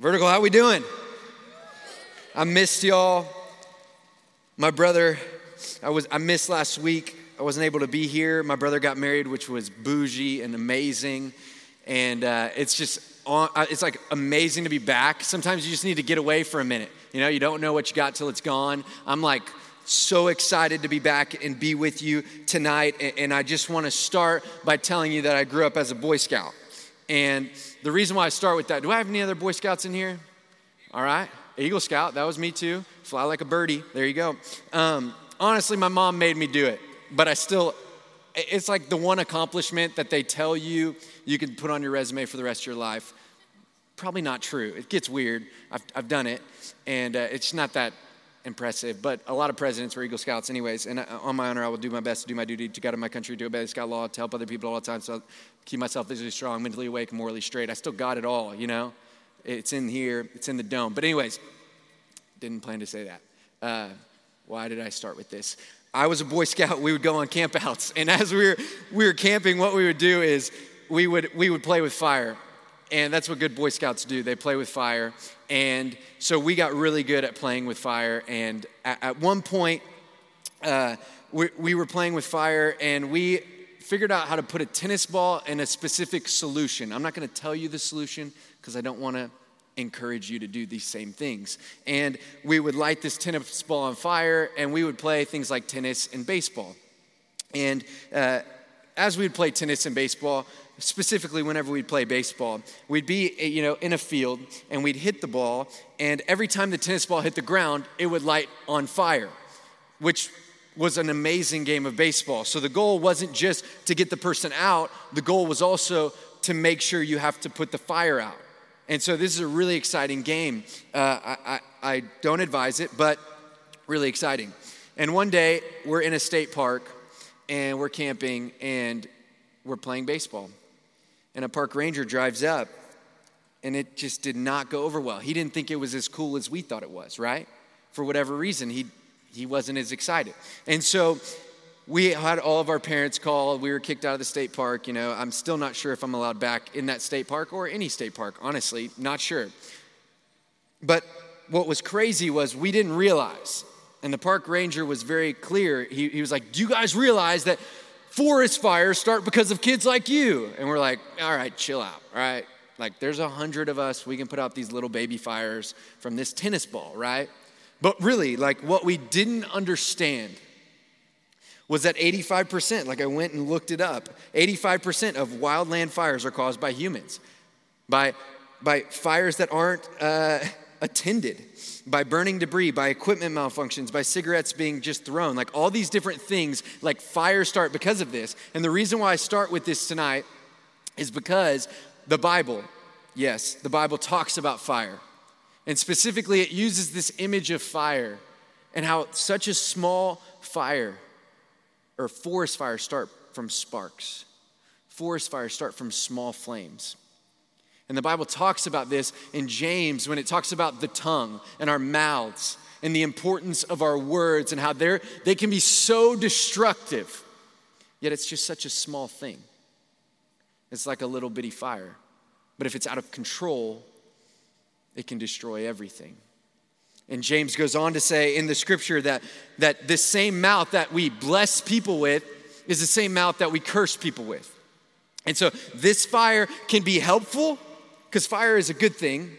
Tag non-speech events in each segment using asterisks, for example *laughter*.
Vertical, how we doing? I missed y'all. My brother, I was I missed last week. I wasn't able to be here. My brother got married, which was bougie and amazing, and uh, it's just uh, it's like amazing to be back. Sometimes you just need to get away for a minute. You know, you don't know what you got till it's gone. I'm like so excited to be back and be with you tonight, and I just want to start by telling you that I grew up as a Boy Scout. And the reason why I start with that, do I have any other Boy Scouts in here? All right. Eagle Scout, that was me too. Fly like a birdie. There you go. Um, honestly, my mom made me do it, but I still, it's like the one accomplishment that they tell you you can put on your resume for the rest of your life. Probably not true. It gets weird. I've, I've done it, and uh, it's not that impressive. But a lot of presidents were Eagle Scouts, anyways. And uh, on my honor, I will do my best to do my duty to God my country, to obey the Scout law, to help other people all the time, so I'll keep myself physically strong, mentally awake, morally straight. I still got it all, you know? It's in here, it's in the dome. But, anyways, didn't plan to say that. Uh, why did I start with this? I was a Boy Scout. We would go on campouts, and as we were we were camping, what we would do is we would we would play with fire, and that's what good Boy Scouts do. They play with fire, and so we got really good at playing with fire. And at, at one point, uh, we, we were playing with fire and we figured out how to put a tennis ball in a specific solution. I'm not going to tell you the solution because I don't want to encourage you to do these same things. And we would light this tennis ball on fire and we would play things like tennis and baseball. And uh, as we'd play tennis and baseball, specifically whenever we'd play baseball, we'd be eh, you know in a field and we'd hit the ball, and every time the tennis ball hit the ground, it would light on fire, which was an amazing game of baseball. So the goal wasn't just to get the person out, the goal was also to make sure you have to put the fire out. And so this is a really exciting game. Uh, I, I, I don't advise it, but really exciting. And one day we're in a state park and we're camping and we're playing baseball and a park ranger drives up and it just did not go over well. He didn't think it was as cool as we thought it was, right? For whatever reason, he, he wasn't as excited. And so we had all of our parents call. We were kicked out of the state park. You know, I'm still not sure if I'm allowed back in that state park or any state park, honestly, not sure. But what was crazy was we didn't realize, and the park ranger was very clear. He, he was like, Do you guys realize that forest fires start because of kids like you. And we're like, all right, chill out, all right? Like, there's a hundred of us. We can put out these little baby fires from this tennis ball, right? But really, like, what we didn't understand was that 85%, like I went and looked it up, 85% of wildland fires are caused by humans, by, by fires that aren't uh, attended by burning debris, by equipment malfunctions, by cigarettes being just thrown, like all these different things, like fire start because of this. And the reason why I start with this tonight is because the Bible, yes, the Bible talks about fire. And specifically, it uses this image of fire and how such a small fire or forest fires start from sparks. Forest fires start from small flames. And the Bible talks about this in James when it talks about the tongue and our mouths and the importance of our words and how they're, they can be so destructive, yet it's just such a small thing. It's like a little bitty fire. But if it's out of control, it can destroy everything. And James goes on to say in the scripture that, that this same mouth that we bless people with is the same mouth that we curse people with. And so this fire can be helpful because fire is a good thing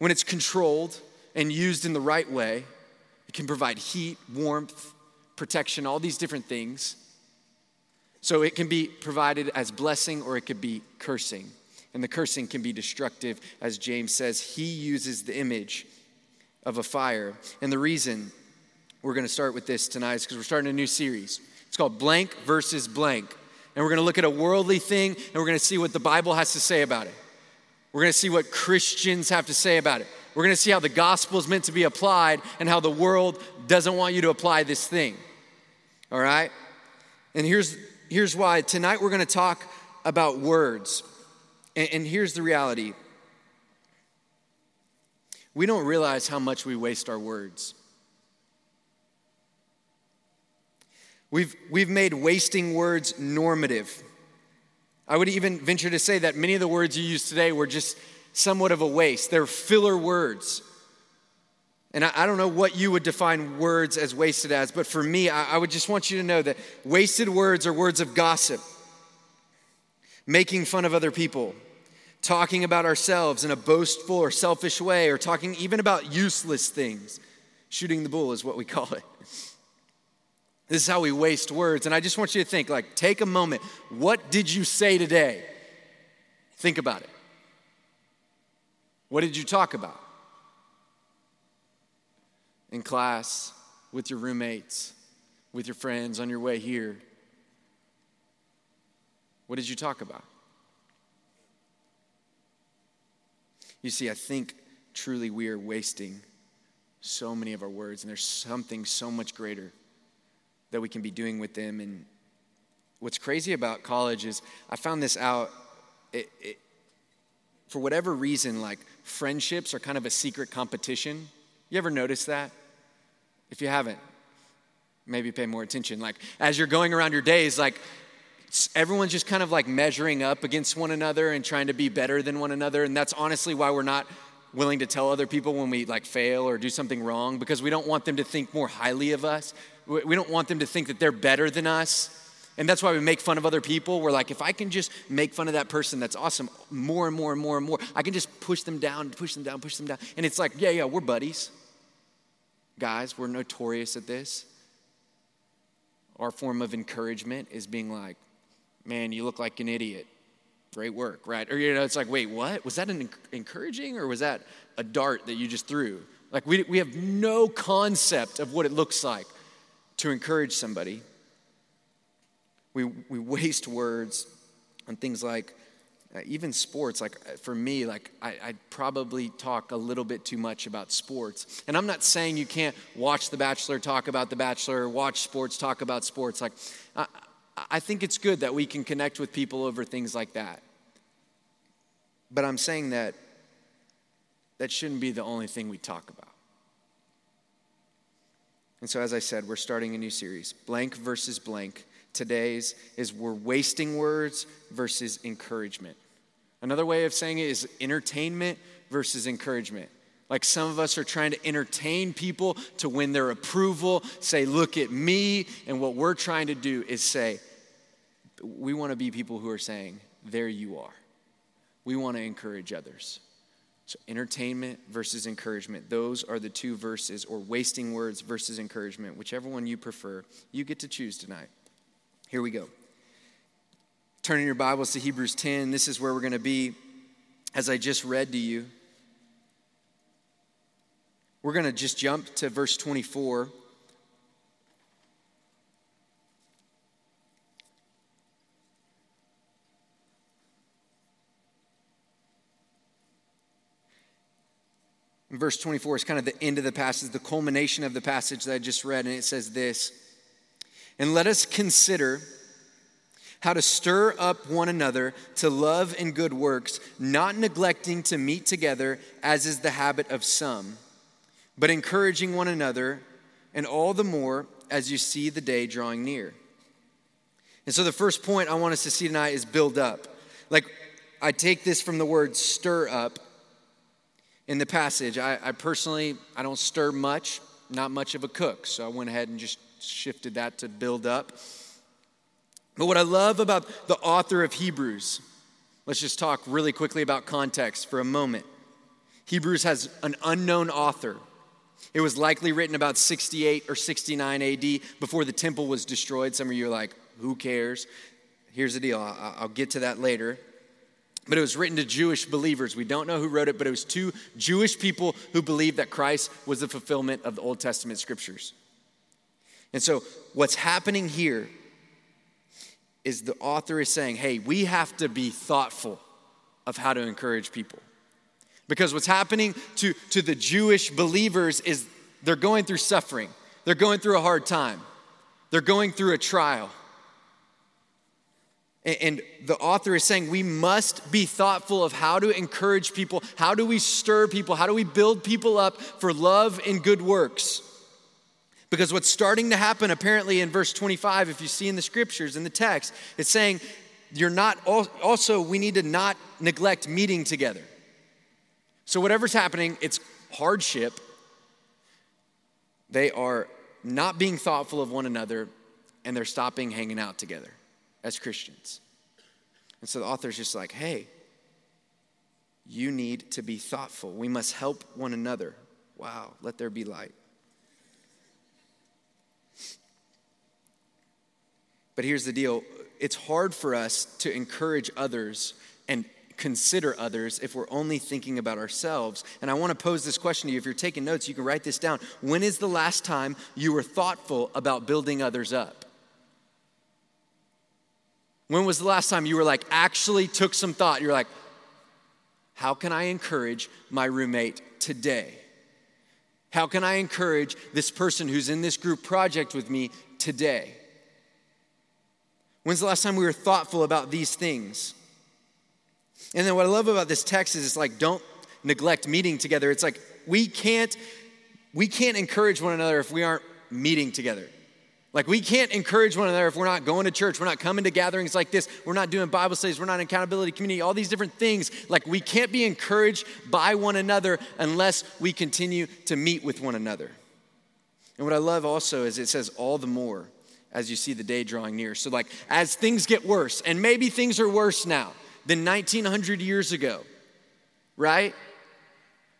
when it's controlled and used in the right way. It can provide heat, warmth, protection, all these different things. So it can be provided as blessing or it could be cursing. And the cursing can be destructive, as James says. He uses the image of a fire. And the reason we're going to start with this tonight is because we're starting a new series. It's called Blank versus Blank. And we're going to look at a worldly thing and we're going to see what the Bible has to say about it. We're going to see what Christians have to say about it. We're going to see how the gospel is meant to be applied and how the world doesn't want you to apply this thing. All right? And here's, here's why. Tonight we're going to talk about words. And, and here's the reality we don't realize how much we waste our words. We've, we've made wasting words normative. I would even venture to say that many of the words you use today were just somewhat of a waste. They're filler words. And I, I, don't know what you would define words as wasted as, but for me, I, I would just want you to know that wasted words are words of gossip, making fun of other people, talking about ourselves in a boastful or selfish way, or talking even about useless things. Shooting the bull is what we call it. *laughs* This is how we waste words. And I just want you to think like, take a moment. What did you say today? Think about it. What did you talk about? In class, with your roommates, with your friends on your way here? What did you talk about? You see, I think truly we are wasting so many of our words, and there's something so much greater that we can be doing with them. And what's crazy about college is I found this out. It, it, for whatever reason, like friendships are kind of a secret competition. You ever notice that? If you haven't, maybe pay more attention. Like as you're going around your days, like everyone's just kind of like measuring up against one another and trying to be better than one another. And that's honestly why we're not willing to tell other people when we like fail or do something wrong because we don't want them to think more highly of us. We don't want them to think that they're better than us. And that's why we make fun of other people. We're like, if I can just make fun of that person, that's awesome. More and more and more and more. I can just push them down, push them down, push them down. And it's like, yeah, yeah, we're buddies. Guys, we're notorious at this. Our form of encouragement is being like, man, you look like an idiot. Great work, right? Or, you know, it's like, wait, what? Was that an encouraging or was that a dart that you just threw? Like, we, we have no concept of what it looks like to encourage somebody. We, we waste words on things like, uh, even sports, like uh, for me, like I, I probably talk a little bit too much about sports. And I'm not saying you can't watch The Bachelor, talk about The Bachelor, watch sports, talk about sports. Like, I, I think it's good that we can connect with people over things like that. But I'm saying that that shouldn't be the only thing we talk about. And so, as I said, we're starting a new series blank versus blank. Today's is we're wasting words versus encouragement. Another way of saying it is entertainment versus encouragement. Like some of us are trying to entertain people to win their approval, say, look at me. And what we're trying to do is say, we want to be people who are saying, there you are. We want to encourage others. So, entertainment versus encouragement. Those are the two verses, or wasting words versus encouragement, whichever one you prefer. You get to choose tonight. Here we go. Turning your Bibles to Hebrews 10. This is where we're going to be, as I just read to you. We're going to just jump to verse 24. Verse 24 is kind of the end of the passage, the culmination of the passage that I just read, and it says this And let us consider how to stir up one another to love and good works, not neglecting to meet together, as is the habit of some, but encouraging one another, and all the more as you see the day drawing near. And so, the first point I want us to see tonight is build up. Like, I take this from the word stir up, in the passage. I, I, personally, I don't stir much, not much of a cook, so I went ahead and just shifted that to build up. But what I love about the author of Hebrews, let's just talk really quickly about context for a moment. Hebrews has an unknown author. It was likely written about 68 or 69 AD before the temple was destroyed. Some of you are like, who cares? Here's the deal, I'll get to that later but it was written to Jewish believers. We don't know who wrote it, but it was two Jewish people who believed that Christ was the fulfillment of the Old Testament scriptures. And so, what's happening here is the author is saying, hey, we have to be thoughtful of how to encourage people. Because what's happening to, to the Jewish believers is they're going through suffering, they're going through a hard time, they're going through a trial. And the author is saying we must be thoughtful of how to encourage people, how do we stir people, how do we build people up for love and good works. Because what's starting to happen, apparently, in verse 25, if you see in the scriptures, in the text, it's saying you're not, also, we need to not neglect meeting together. So, whatever's happening, it's hardship. They are not being thoughtful of one another, and they're stopping hanging out together as Christians. And so the author's just like, hey, you need to be thoughtful. We must help one another. Wow, let there be light. But here's the deal it's hard for us to encourage others and consider others if we're only thinking about ourselves. And I want to pose this question to you. If you're taking notes, you can write this down. When is the last time you were thoughtful about building others up? When was the last time you were like, actually took some thought? You're like, how can I encourage my roommate today? How can I encourage this person who's in this group project with me today? When's the last time we were thoughtful about these things? And then what I love about this text is it's like, don't neglect meeting together. It's like we can't we can't encourage one another if we aren't meeting together. Like, we can't encourage one another if we're not going to church, we're not coming to gatherings like this, we're not doing Bible studies, we're not in accountability community, all these different things. Like, we can't be encouraged by one another unless we continue to meet with one another. And what I love also is it says, all the more as you see the day drawing near. So, like, as things get worse, and maybe things are worse now than 1900 years ago, right?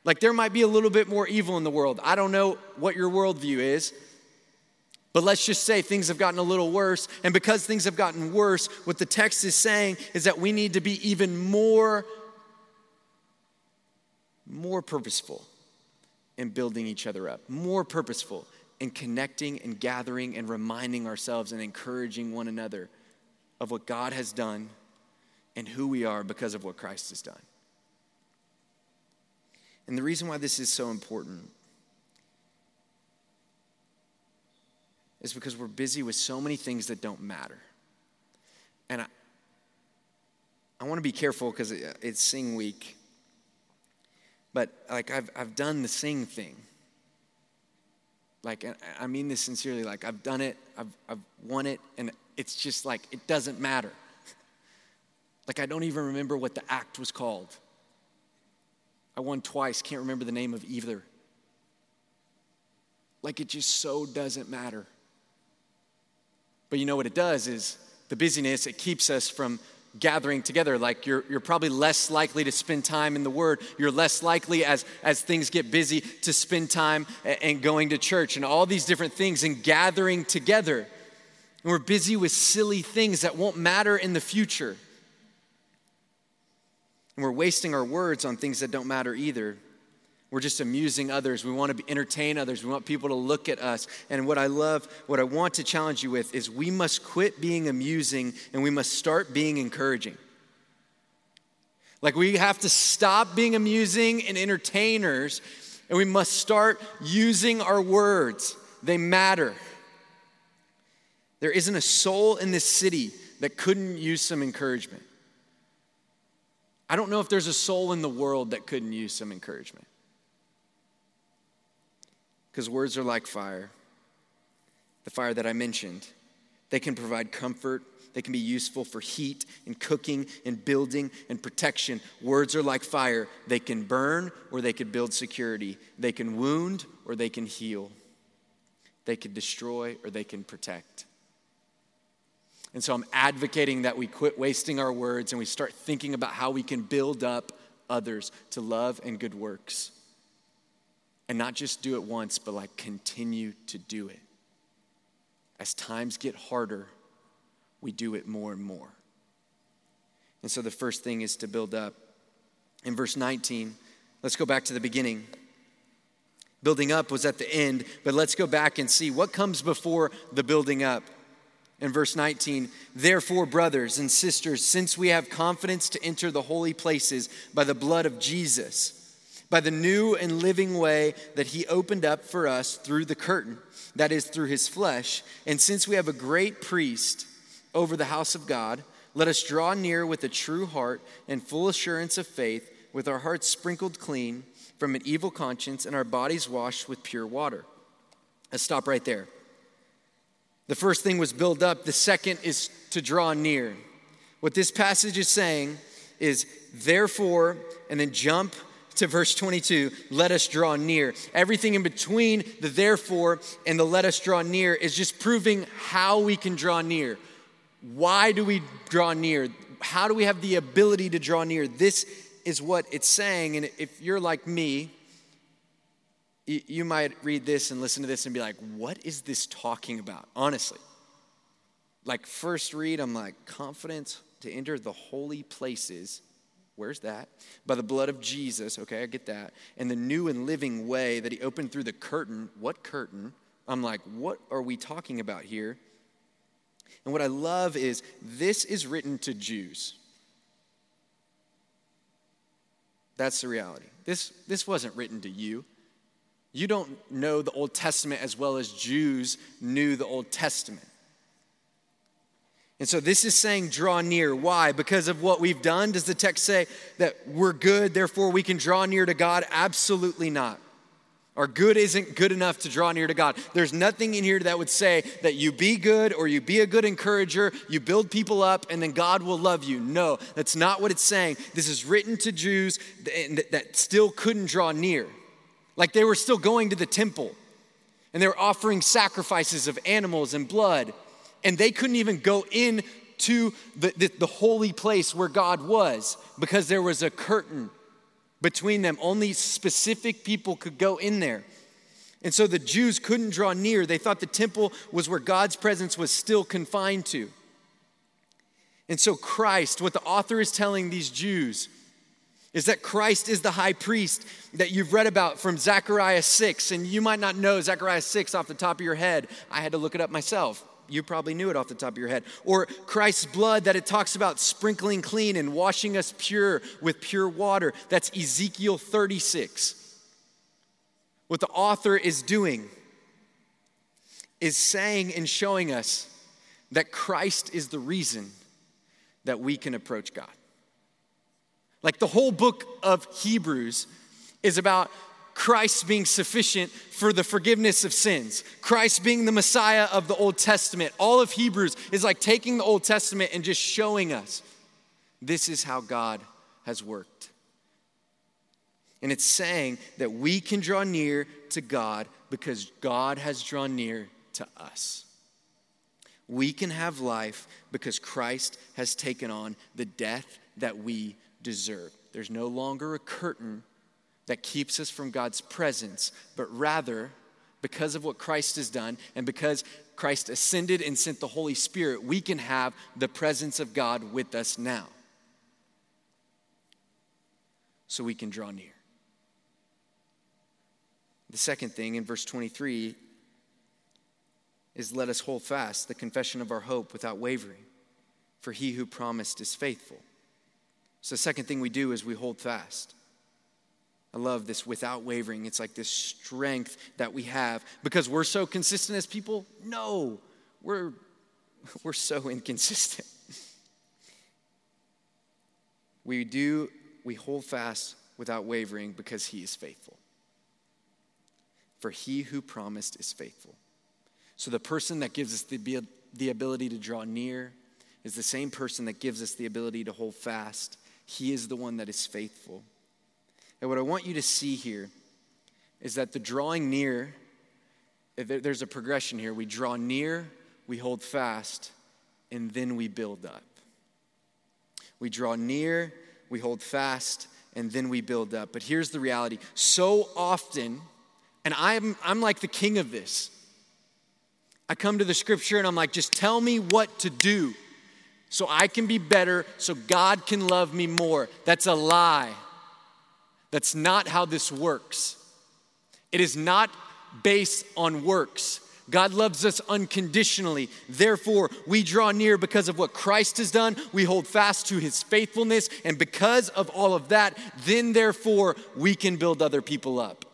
Like, there might be a little bit more evil in the world. I don't know what your worldview is. But let's just say things have gotten a little worse. And because things have gotten worse, what the text is saying is that we need to be even more, more purposeful in building each other up, more purposeful in connecting and gathering and reminding ourselves and encouraging one another of what God has done and who we are because of what Christ has done. And the reason why this is so important is because we're busy with so many things that don't matter. And I, I want to be careful because it, it's Sing Week. But like I've, I've done the sing thing. Like, I mean this sincerely. Like, I've done it, I've, I've won it, and it's just like, it doesn't matter. *laughs* like, I don't even remember what the act was called. I won twice, can't remember the name of either. Like, it just so doesn't matter. But you know what it does is the busyness, it keeps us from gathering together. Like you're, you're probably less likely to spend time in the Word. You're less likely as, as things get busy to spend time and going to church and all these different things and gathering together. And we're busy with silly things that won't matter in the future. And we're wasting our words on things that don't matter either. We're just amusing others. We want to entertain others. We want people to look at us. And what I love, what I want to challenge you with is we must quit being amusing and we must start being encouraging. Like we have to stop being amusing and entertainers and we must start using our words. They matter. There isn't a soul in this city that couldn't use some encouragement. I don't know if there's a soul in the world that couldn't use some encouragement because words are like fire. The fire that I mentioned. They can provide comfort, they can be useful for heat and cooking and building and protection. Words are like fire. They can burn or they could build security. They can wound or they can heal. They can destroy or they can protect. And so I'm advocating that we quit wasting our words and we start thinking about how we can build up others to love and good works and not just do it once, but like continue to do it. As times get harder, we do it more and more. And so the first thing is to build up. In verse 19, let's go back to the beginning. Building up was at the end, but let's go back and see what comes before the building up. In verse 19, therefore, brothers and sisters, since we have confidence to enter the holy places by the blood of Jesus, by the new and living way that he opened up for us through the curtain, that is, through his flesh. And since we have a great priest over the house of God, let us draw near with a true heart and full assurance of faith, with our hearts sprinkled clean from an evil conscience and our bodies washed with pure water. Let's stop right there. The first thing was build up, the second is to draw near. What this passage is saying is, therefore, and then jump to verse 22, let us draw near. Everything in between the therefore and the let us draw near is just proving how we can draw near. Why do we draw near? How do we have the ability to draw near? This is what it's saying. And if you're like me, you might read this and listen to this and be like, what is this talking about? Honestly. Like, first read, I'm like, confidence to enter the holy places. Where's that? By the blood of Jesus. Okay, I get that. And the new and living way that he opened through the curtain. What curtain? I'm like, what are we talking about here? And what I love is this is written to Jews. That's the reality. This, this wasn't written to you. You don't know the Old Testament as well as Jews knew the Old Testament. And so this is saying draw near. Why? Because of what we've done? Does the text say that we're good, therefore we can draw near to God? Absolutely not. Our good isn't good enough to draw near to God. There's nothing in here that would say that you be good or you be a good encourager, you build people up, and then God will love you. No, that's not what it's saying. This is written to Jews that still couldn't draw near. Like they were still going to the temple and they were offering sacrifices of animals and blood and they couldn't even go in to the, the, the, holy place where God was because there was a curtain between them. Only specific people could go in there. And so the Jews couldn't draw near. They thought the temple was where God's presence was still confined to. And so, Christ, what the author is telling these Jews, is that Christ is the high priest that you've read about from Zechariah 6. And you might not know Zechariah 6 off the top of your head. I had to look it up myself you probably knew it off the top of your head. Or Christ's blood that it talks about sprinkling clean and washing us pure with pure water. That's Ezekiel 36. What the author is doing is saying and showing us that Christ is the reason that we can approach God. Like the whole book of Hebrews is about Christ being sufficient for the forgiveness of sins, Christ being the Messiah of the Old Testament. All of Hebrews is like taking the Old Testament and just showing us this is how God has worked. And it's saying that we can draw near to God because God has drawn near to us. We can have life because Christ has taken on the death that we deserve. There's no longer a curtain that keeps us from God's presence, but rather, because of what Christ has done and because Christ ascended and sent the Holy Spirit, we can have the presence of God with us now. So we can draw near. The second thing in verse 23 is let us hold fast the confession of our hope without wavering, for he who promised is faithful. So, the second thing we do is we hold fast. I love this without wavering. It's like this strength that we have because we're so consistent as people. No, we're, *laughs* we're so inconsistent. *laughs* We do, we hold fast without wavering because he is faithful. For he who promised is faithful. So the person that gives us the, the ability to draw near is the same person that gives us the ability to hold fast. He is the one that is faithful. And what I want you to see here is that the drawing near, eh, there's a progression here. We draw near, we hold fast, and then we build up. We draw near, we hold fast, and then we build up. But here's the reality so often, and I'm, I'm like the king of this. I come to the scripture and I'm like, just tell me what to do so I can be better, so God can love me more. That's a lie. That's not how this works. It is not based on works. God loves us unconditionally. Therefore, we draw near because of what Christ has done. We hold fast to his faithfulness. And because of all of that, then therefore, we can build other people up.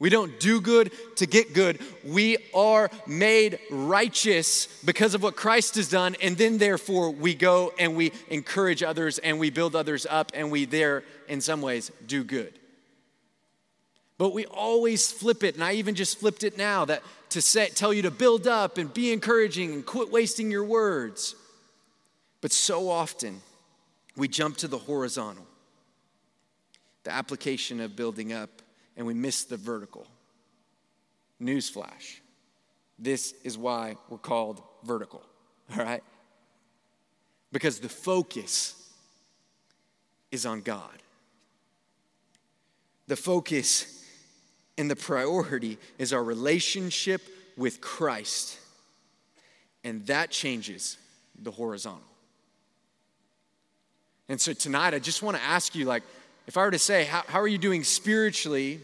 We don't do good to get good. We are made righteous because of what Christ has done. And then, therefore, we go and we encourage others and we build others up and we, there, in some ways, do good. But we always flip it, and I even just flipped it now that to tell you to build up and be encouraging and quit wasting your words. But so often, we jump to the horizontal. the application of building up, and we miss the vertical. Newsflash. This is why we're called vertical, all right? Because the focus is on God. The focus and the priority is our relationship with Christ. And that changes the horizontal. And so tonight, I just want to ask you like, if I were to say, how, how are you doing spiritually?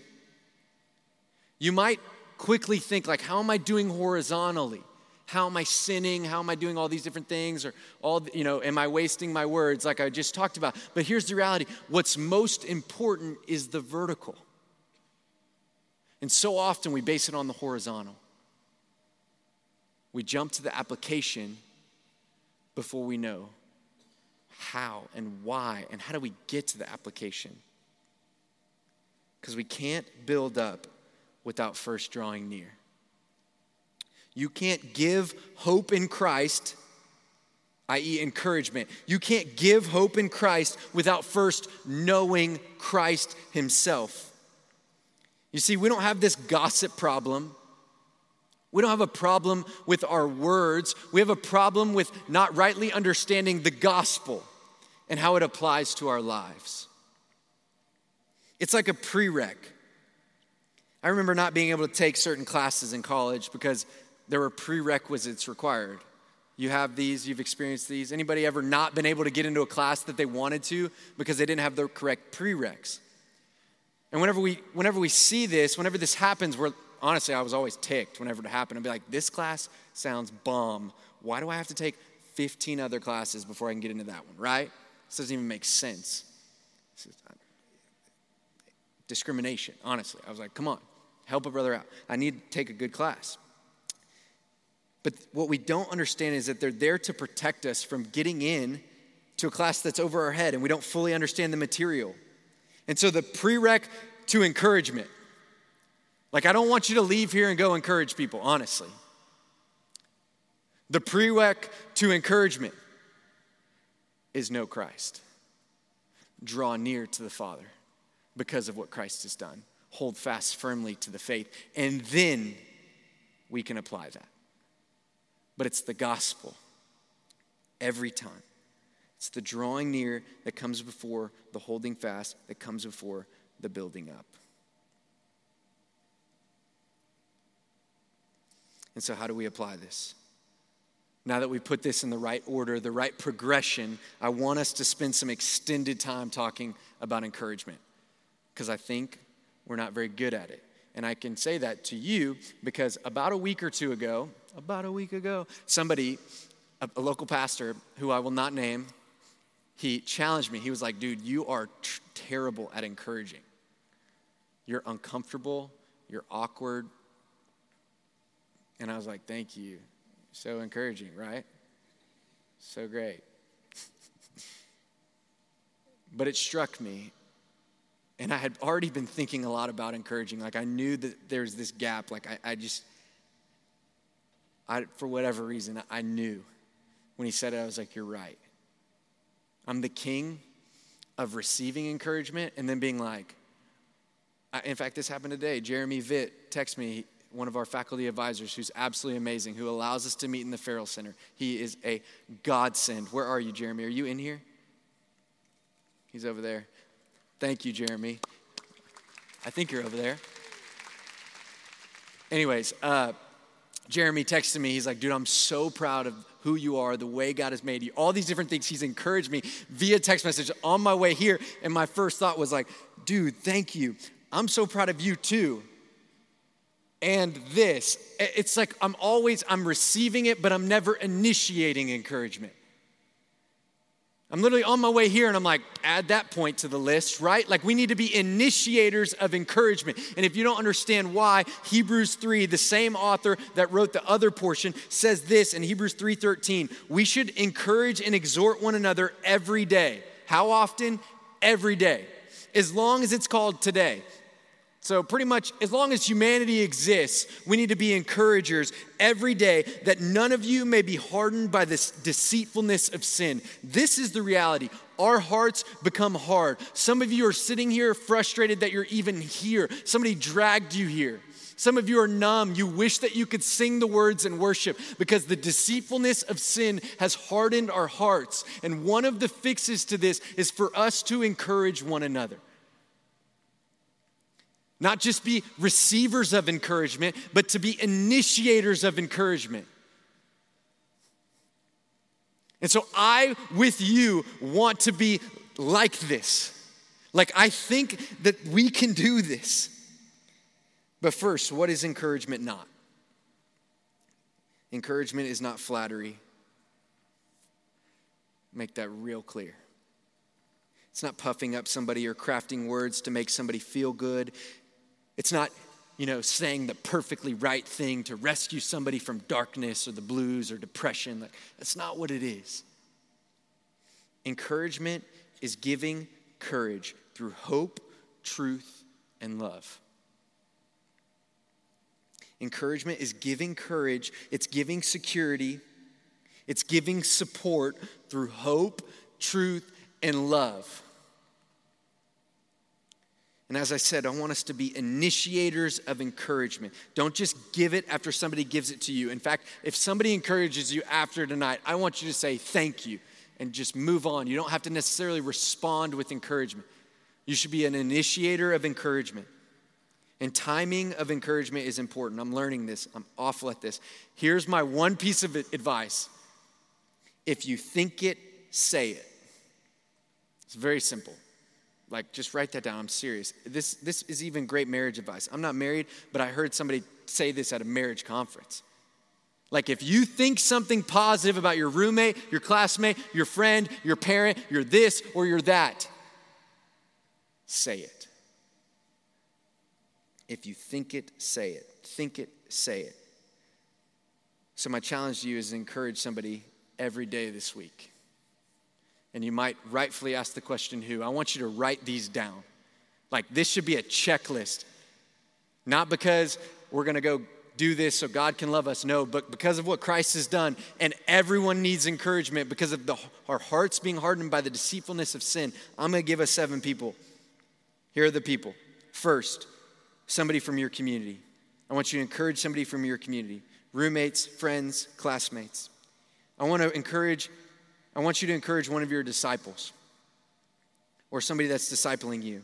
You might quickly think, like, how am I doing horizontally? How am I sinning? How am I doing all these different things? Or all, you know, am I wasting my words like I just talked about? But here's the reality what's most important is the vertical. And so often we base it on the horizontal. We jump to the application before we know how and why and how do we get to the application. Because we can't build up without first drawing near. You can't give hope in Christ, i.e., encouragement. You can't give hope in Christ without first knowing Christ Himself. You see, we don't have this gossip problem. We don't have a problem with our words. We have a problem with not rightly understanding the gospel and how it applies to our lives. It's like a prereq. I remember not being able to take certain classes in college because there were prerequisites required. You have these, you've experienced these. Anybody ever not been able to get into a class that they wanted to because they didn't have the correct prereqs? And whenever we whenever we see this, whenever this happens, we're honestly, I was always ticked whenever it happened. I'd be like, this class sounds bomb. Why do I have to take 15 other classes before I can get into that one, right? This doesn't even make sense. Uh, discrimination, honestly. I was like, come on. Help a brother out. I need to take a good class. But what we don't understand is that they're there to protect us from getting in to a class that's over our head and we don't fully understand the material. And so the prereq to encouragement. Like, I don't want you to leave here and go encourage people, honestly. The prereq to encouragement is know Christ. Draw near to the Father because of what Christ has done hold fast firmly to the faith, and then we can apply that. But it's the gospel every time. It's the drawing near that comes before the holding fast, that comes before the building up. And so, how do we apply this? Now that we put this in the right order, the right progression, I want us to spend some extended time talking about encouragement because I think we're not very good at it. And I can say that to you because about a week or two ago, about a week ago, somebody, a, a local pastor who I will not name, he challenged me. He was like, dude, you are t- terrible at encouraging. You're uncomfortable, you're awkward. And I was like, thank you. So encouraging, right? So great. but it struck me and I had already been thinking a lot about encouraging. Like I knew that there's this gap. Like I, I just, I, for whatever reason, I knew when he said it, I was like, you're right. I'm the king of receiving encouragement and then being like, I, in fact, this happened today. Jeremy Vitt texted me, one of our faculty advisors who's absolutely amazing, who allows us to meet in the Ferrell Center. He is a godsend. Where are you, Jeremy? Are you in here? He's over there. Thank you, Jeremy. I think you're over there. Anyways, uh, Jeremy texted me. He's like, dude, I'm so proud of who you are, the way God has made you, all these different things. He's encouraged me via text message on my way here. And my first thought was like, dude, thank you. I'm so proud of you too. And this, it's like I'm always, I'm receiving it, but I'm never initiating encouragement. I'm literally on my way here and I'm like, add that point to the list, right? Like we need to be initiators of encouragement. And if you don't understand why, Hebrews 3, the same author that wrote the other portion, says this in Hebrews 3:13, we should encourage and exhort one another every day. How often? Every day. As long as it's called today. So, pretty much, as long as humanity exists, we need to be encouragers every day that none of you may be hardened by this deceitfulness of sin. This is the reality. our hearts become hard. Some of you are sitting here frustrated that you're even here. Somebody dragged you here. Some of you are numb. You wish that you could sing the words and worship because the deceitfulness of sin has hardened our hearts. And one of the fixes to this is for us to encourage one another. Not just be receivers of encouragement, but to be initiators of encouragement. And so I, with you, want to be like this. Like, I think that we can do this. But first, what is encouragement not? Encouragement is not flattery. Make that real clear. It's not puffing up somebody or crafting words to make somebody feel good. It's not, you know, saying the perfectly right thing to rescue somebody from darkness or the blues or depression. Like, That's not what it is. Encouragement is giving courage through hope, truth, and love. Encouragement is giving courage, it's giving security, it's giving support through hope, truth, and love. And as I said, I want us to be initiators of encouragement. Don't just give it after somebody gives it to you. In fact, if somebody encourages you after tonight, I want you to say thank you and just move on. You don't have to necessarily respond with encouragement. You should be an initiator of encouragement. And timing of encouragement is important. I'm learning this, I'm awful at this. Here's my one piece of advice if you think it, say it. It's very simple. Like, just write that down. I'm serious. This, this is even great marriage advice. I'm not married, but I heard somebody say this at a marriage conference. Like, if you think something positive about your roommate, your classmate, your friend, your parent, you're this or you're that, say it. If you think it, say it. Think it, say it. So, my challenge to you is encourage somebody every day this week. And you might rightfully ask the question, who? I want you to write these down. Like, this should be a checklist. Not because we're gonna go do this so God can love us, no, but because of what Christ has done. And everyone needs encouragement because of the, our hearts being hardened by the deceitfulness of sin. I'm gonna give us seven people. Here are the people. First, somebody from your community. I want you to encourage somebody from your community roommates, friends, classmates. I want to encourage, I want you to encourage one of your disciples or somebody that's discipling you.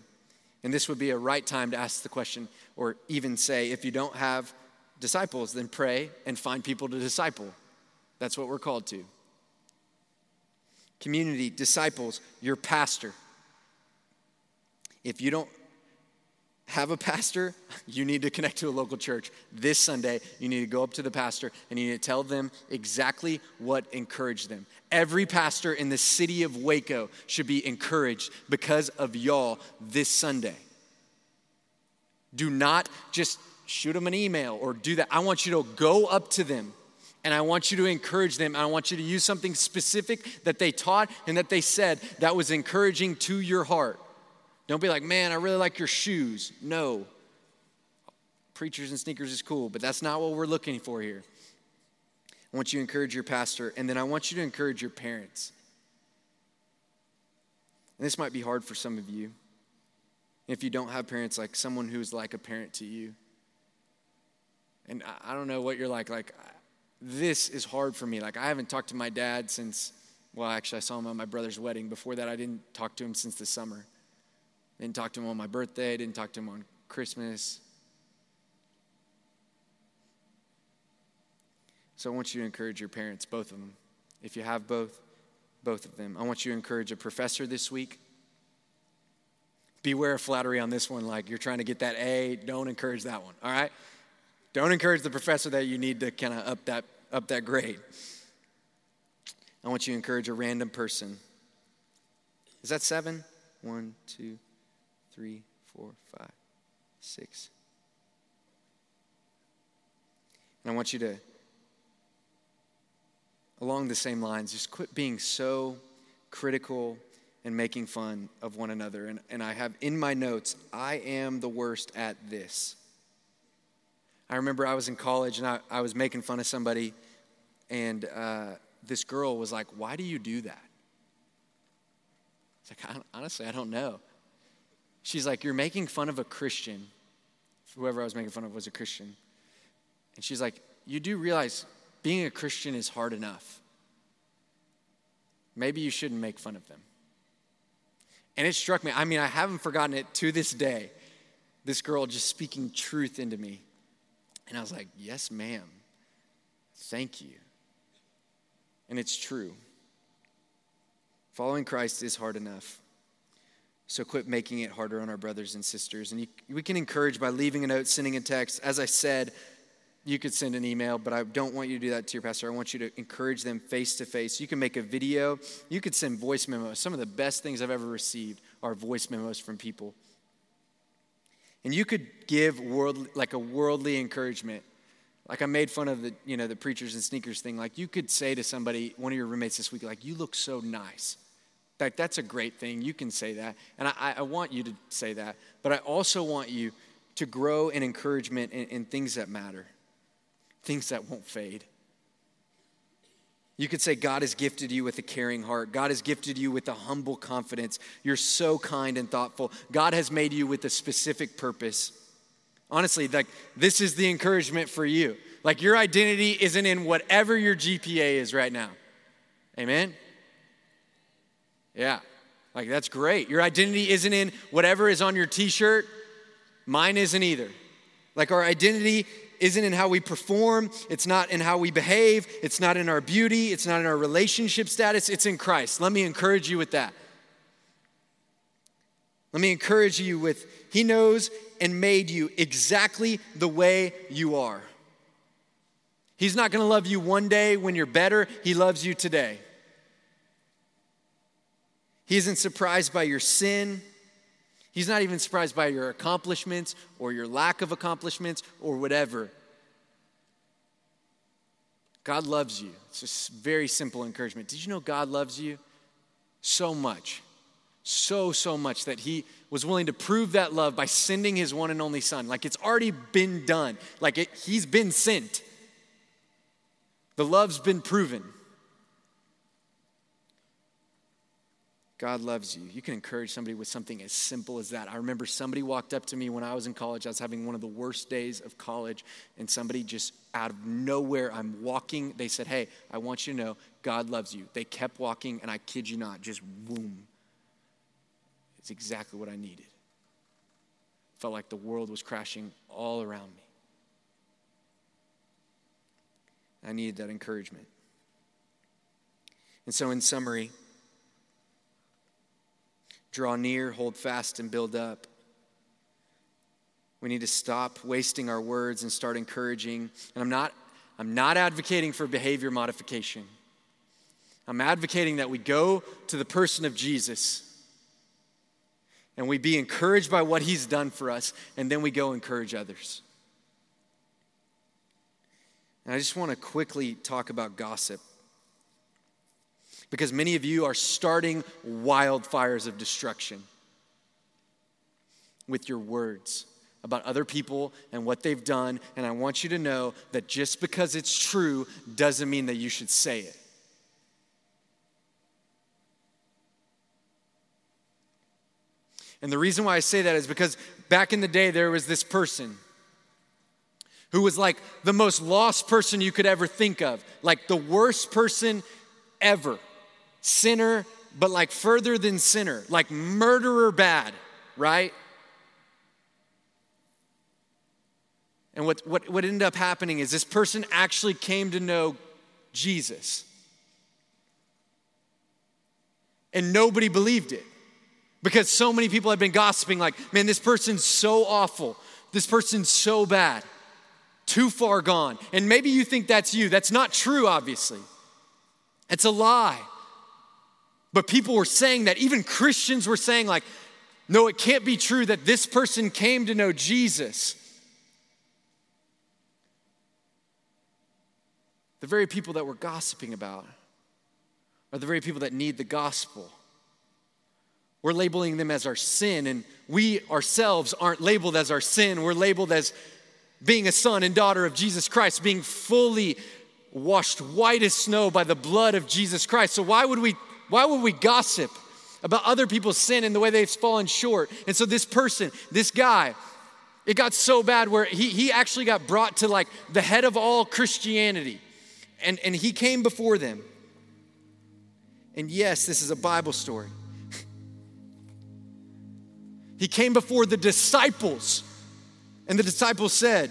And this would be a right time to ask the question, or even say, if you don't have disciples, then pray and find people to disciple. That's what we're called to. Community, disciples, your pastor. If you don't have a pastor, you need to connect to a local church. This Sunday, you need to go up to the pastor and you need to tell them exactly what encouraged them. Every pastor in the city of Waco should be encouraged because of y'all this Sunday. Do not just shoot them an email or do that. I want you to go up to them and I want you to encourage them. I want you to use something specific that they taught and that they said that was encouraging to your heart. Don't be like, man, I really like your shoes. No. Preachers and sneakers is cool, but that's not what we're looking for here. I want you to encourage your pastor, and then I want you to encourage your parents. And this might be hard for some of you. If you don't have parents, like someone who's like a parent to you. And I don't know what you're like. Like, this is hard for me. Like, I haven't talked to my dad since, well, actually, I saw him at my brother's wedding. Before that, I didn't talk to him since the summer. Didn't talk to him on my birthday, didn't talk to him on Christmas. So I want you to encourage your parents, both of them. If you have both, both of them. I want you to encourage a professor this week. Beware of flattery on this one, like you're trying to get that A. Don't encourage that one, all right? Don't encourage the professor that you need to kind of up that, up that grade. I want you to encourage a random person. Is that seven? One, two, three, four, five, six. And I want you to, along the same lines, just quit being so critical and making fun of one another. And, and I have in my notes, I am the worst at this. I remember I was in college and I, I was making fun of somebody, and uh, this girl was like, Why do you do that? It's like, honestly, I don't know. She's like, You're making fun of a Christian. Whoever I was making fun of was a Christian. And she's like, You do realize being a Christian is hard enough. Maybe you shouldn't make fun of them. And it struck me. I mean, I haven't forgotten it to this day. This girl just speaking truth into me. And I was like, Yes, ma'am. Thank you. And it's true. Following Christ is hard enough. So quit making it harder on our brothers and sisters. And you, we can encourage by leaving a note, sending a text. As I said, you could send an email, but I don't want you to do that to your pastor. I want you to encourage them face to face. You can make a video, you could send voice memos. Some of the best things I've ever received are voice memos from people. And you could give world like a worldly encouragement. Like I made fun of the, you know, the preachers and sneakers thing. Like you could say to somebody, one of your roommates this week, like, you look so nice. Like that's a great thing. You can say that. And I, I want you to say that. But I also want you to grow in encouragement in, in things that matter things that won't fade. You could say, God has gifted you with a caring heart. God has gifted you with a humble confidence. You're so kind and thoughtful. God has made you with a specific purpose. Honestly, like this is the encouragement for you. Like your identity isn't in whatever your GPA is right now. Amen? Yeah, like that's great. Your identity isn't in whatever is on your t shirt. Mine isn't either. Like our identity isn't in how we perform, it's not in how we behave, it's not in our beauty, it's not in our relationship status, it's in Christ. Let me encourage you with that. Let me encourage you with He knows and made you exactly the way you are. He's not gonna love you one day when you're better, He loves you today. He isn't surprised by your sin. He's not even surprised by your accomplishments or your lack of accomplishments or whatever. God loves you. It's just very simple encouragement. Did you know God loves you so much? So, so much that He was willing to prove that love by sending His one and only Son. Like it's already been done, like it, He's been sent. The love's been proven. God loves you. You can encourage somebody with something as simple as that. I remember somebody walked up to me when I was in college. I was having one of the worst days of college, and somebody just out of nowhere, I'm walking. They said, Hey, I want you to know God loves you. They kept walking, and I kid you not, just boom. It's exactly what I needed. Felt like the world was crashing all around me. I needed that encouragement. And so, in summary, draw near, hold fast, and build up. We need to stop wasting our words and start encouraging. And I'm not, I'm not advocating for behavior modification. I'm advocating that we go to the person of Jesus and we be encouraged by what he's done for us, and then we go encourage others. And I just want to quickly talk about gossip because many of you are starting wildfires of destruction with your words about other people and what they've done. And I want you to know that just because it's true doesn't mean that you should say it. And the reason why I say that is because back in the day, there was this person who was like the most lost person you could ever think of, like the worst person ever sinner, but like further than sinner, like murderer bad, right? And what, what, what ended up happening is this person actually came to know Jesus. And nobody believed it because so many people had been gossiping, like, man, this person's so awful. This person's so bad. Too far gone. And maybe you think that's you. That's not true, obviously. It's a lie. But people were saying that, even Christians were saying, like, no, it can't be true that this person came to know Jesus. The very people that we're gossiping about are the very people that need the gospel. We're labeling them as our sin, and we ourselves aren't labeled as our sin. We're labeled as being a son and daughter of Jesus Christ, being fully washed white as snow by the blood of Jesus Christ. So, why would we why would we gossip about other people's sin and the way they've fallen short. And so this person, this guy, it got so bad where he, he actually got brought to like the head of all Christianity. And, and he came before them. And yes, this is a Bible story. *laughs* he came before the disciples. And the disciples said,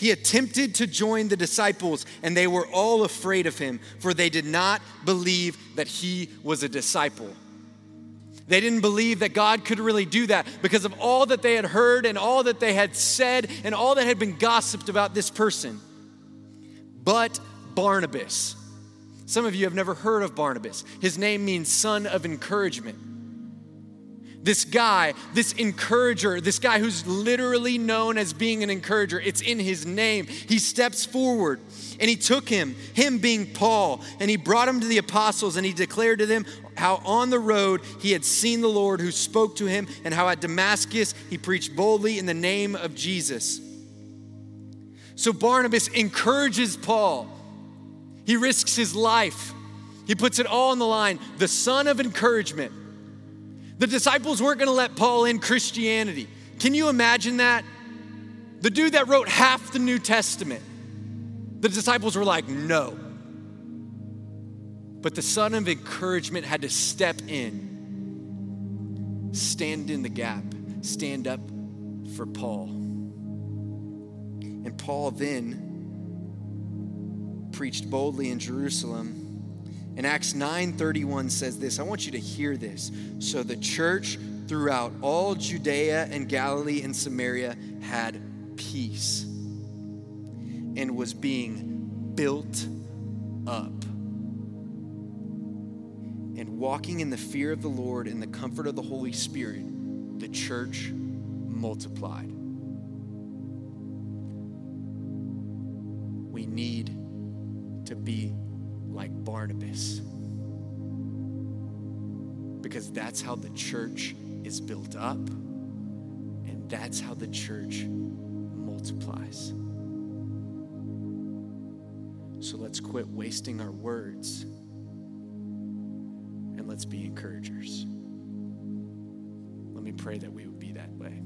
he attempted to join the disciples, and they were all afraid of him, for they did not believe that he was a disciple. They didn't believe that God could really do that because of all that they had heard and all that they had said and all that had been gossiped about this person. But Barnabas, some of you have never heard of Barnabas. His name means son of encouragement. This guy, this encourager, this guy who's literally known as being an encourager, it's in his name. He steps forward and he took him, him being Paul, and he brought him to the apostles and he declared to them how on the road he had seen the Lord who spoke to him, and how at Damascus he preached boldly in the name of Jesus. So Barnabas encourages Paul. He risks his life. He puts it all on the line. The son of encouragement. The disciples weren't going to let Paul in Christianity. Can you imagine that? The dude that wrote half the New Testament. The disciples were like, no. But the son of encouragement had to step in, stand in the gap, stand up for Paul. And Paul then preached boldly in Jerusalem and Acts 9:31 says this. I want you to hear this. So the church throughout all Judea and Galilee and Samaria had peace and was being built up. And walking in the fear of the Lord and the comfort of the Holy Spirit, the church multiplied. We need to be like Barnabas. Because that's how the church is built up, and that's how the church multiplies. So let's quit wasting our words and let's be encouragers. Let me pray that we would be that way.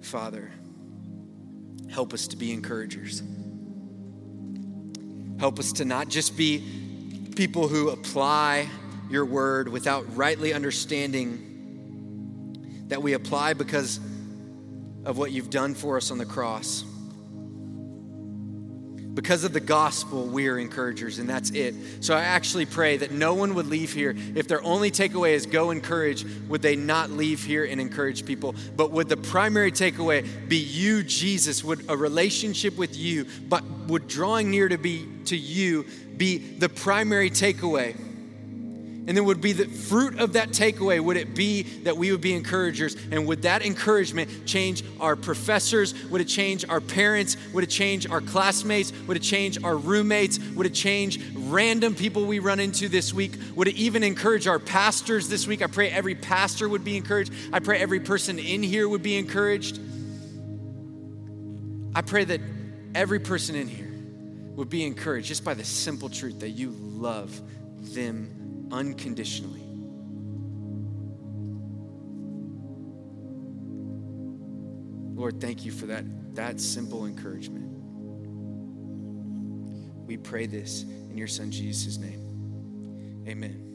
Father, help us to be encouragers. Help us to not just be people who apply your word without rightly understanding that we apply because of what you've done for us on the cross. Because of the gospel, we are encouragers, and that's it. So I actually pray that no one would leave here. If their only takeaway is go encourage, would they not leave here and encourage people? But would the primary takeaway be you, Jesus? Would a relationship with you, but would drawing near to be to you be the primary takeaway? And then would be the fruit of that takeaway, would it be that we would be encouragers? And would that encouragement change our professors? Would it change our parents? Would it change our classmates? Would it change our roommates? Would it change random people we run into this week? Would it even encourage our pastors this week? I pray every pastor would be encouraged. I pray every person in here would be encouraged. I pray that every person in here would be encouraged just by the simple truth that you love them unconditionally. Lord, thank you for that, that simple encouragement. We pray this in your son Jesus' name. Amen.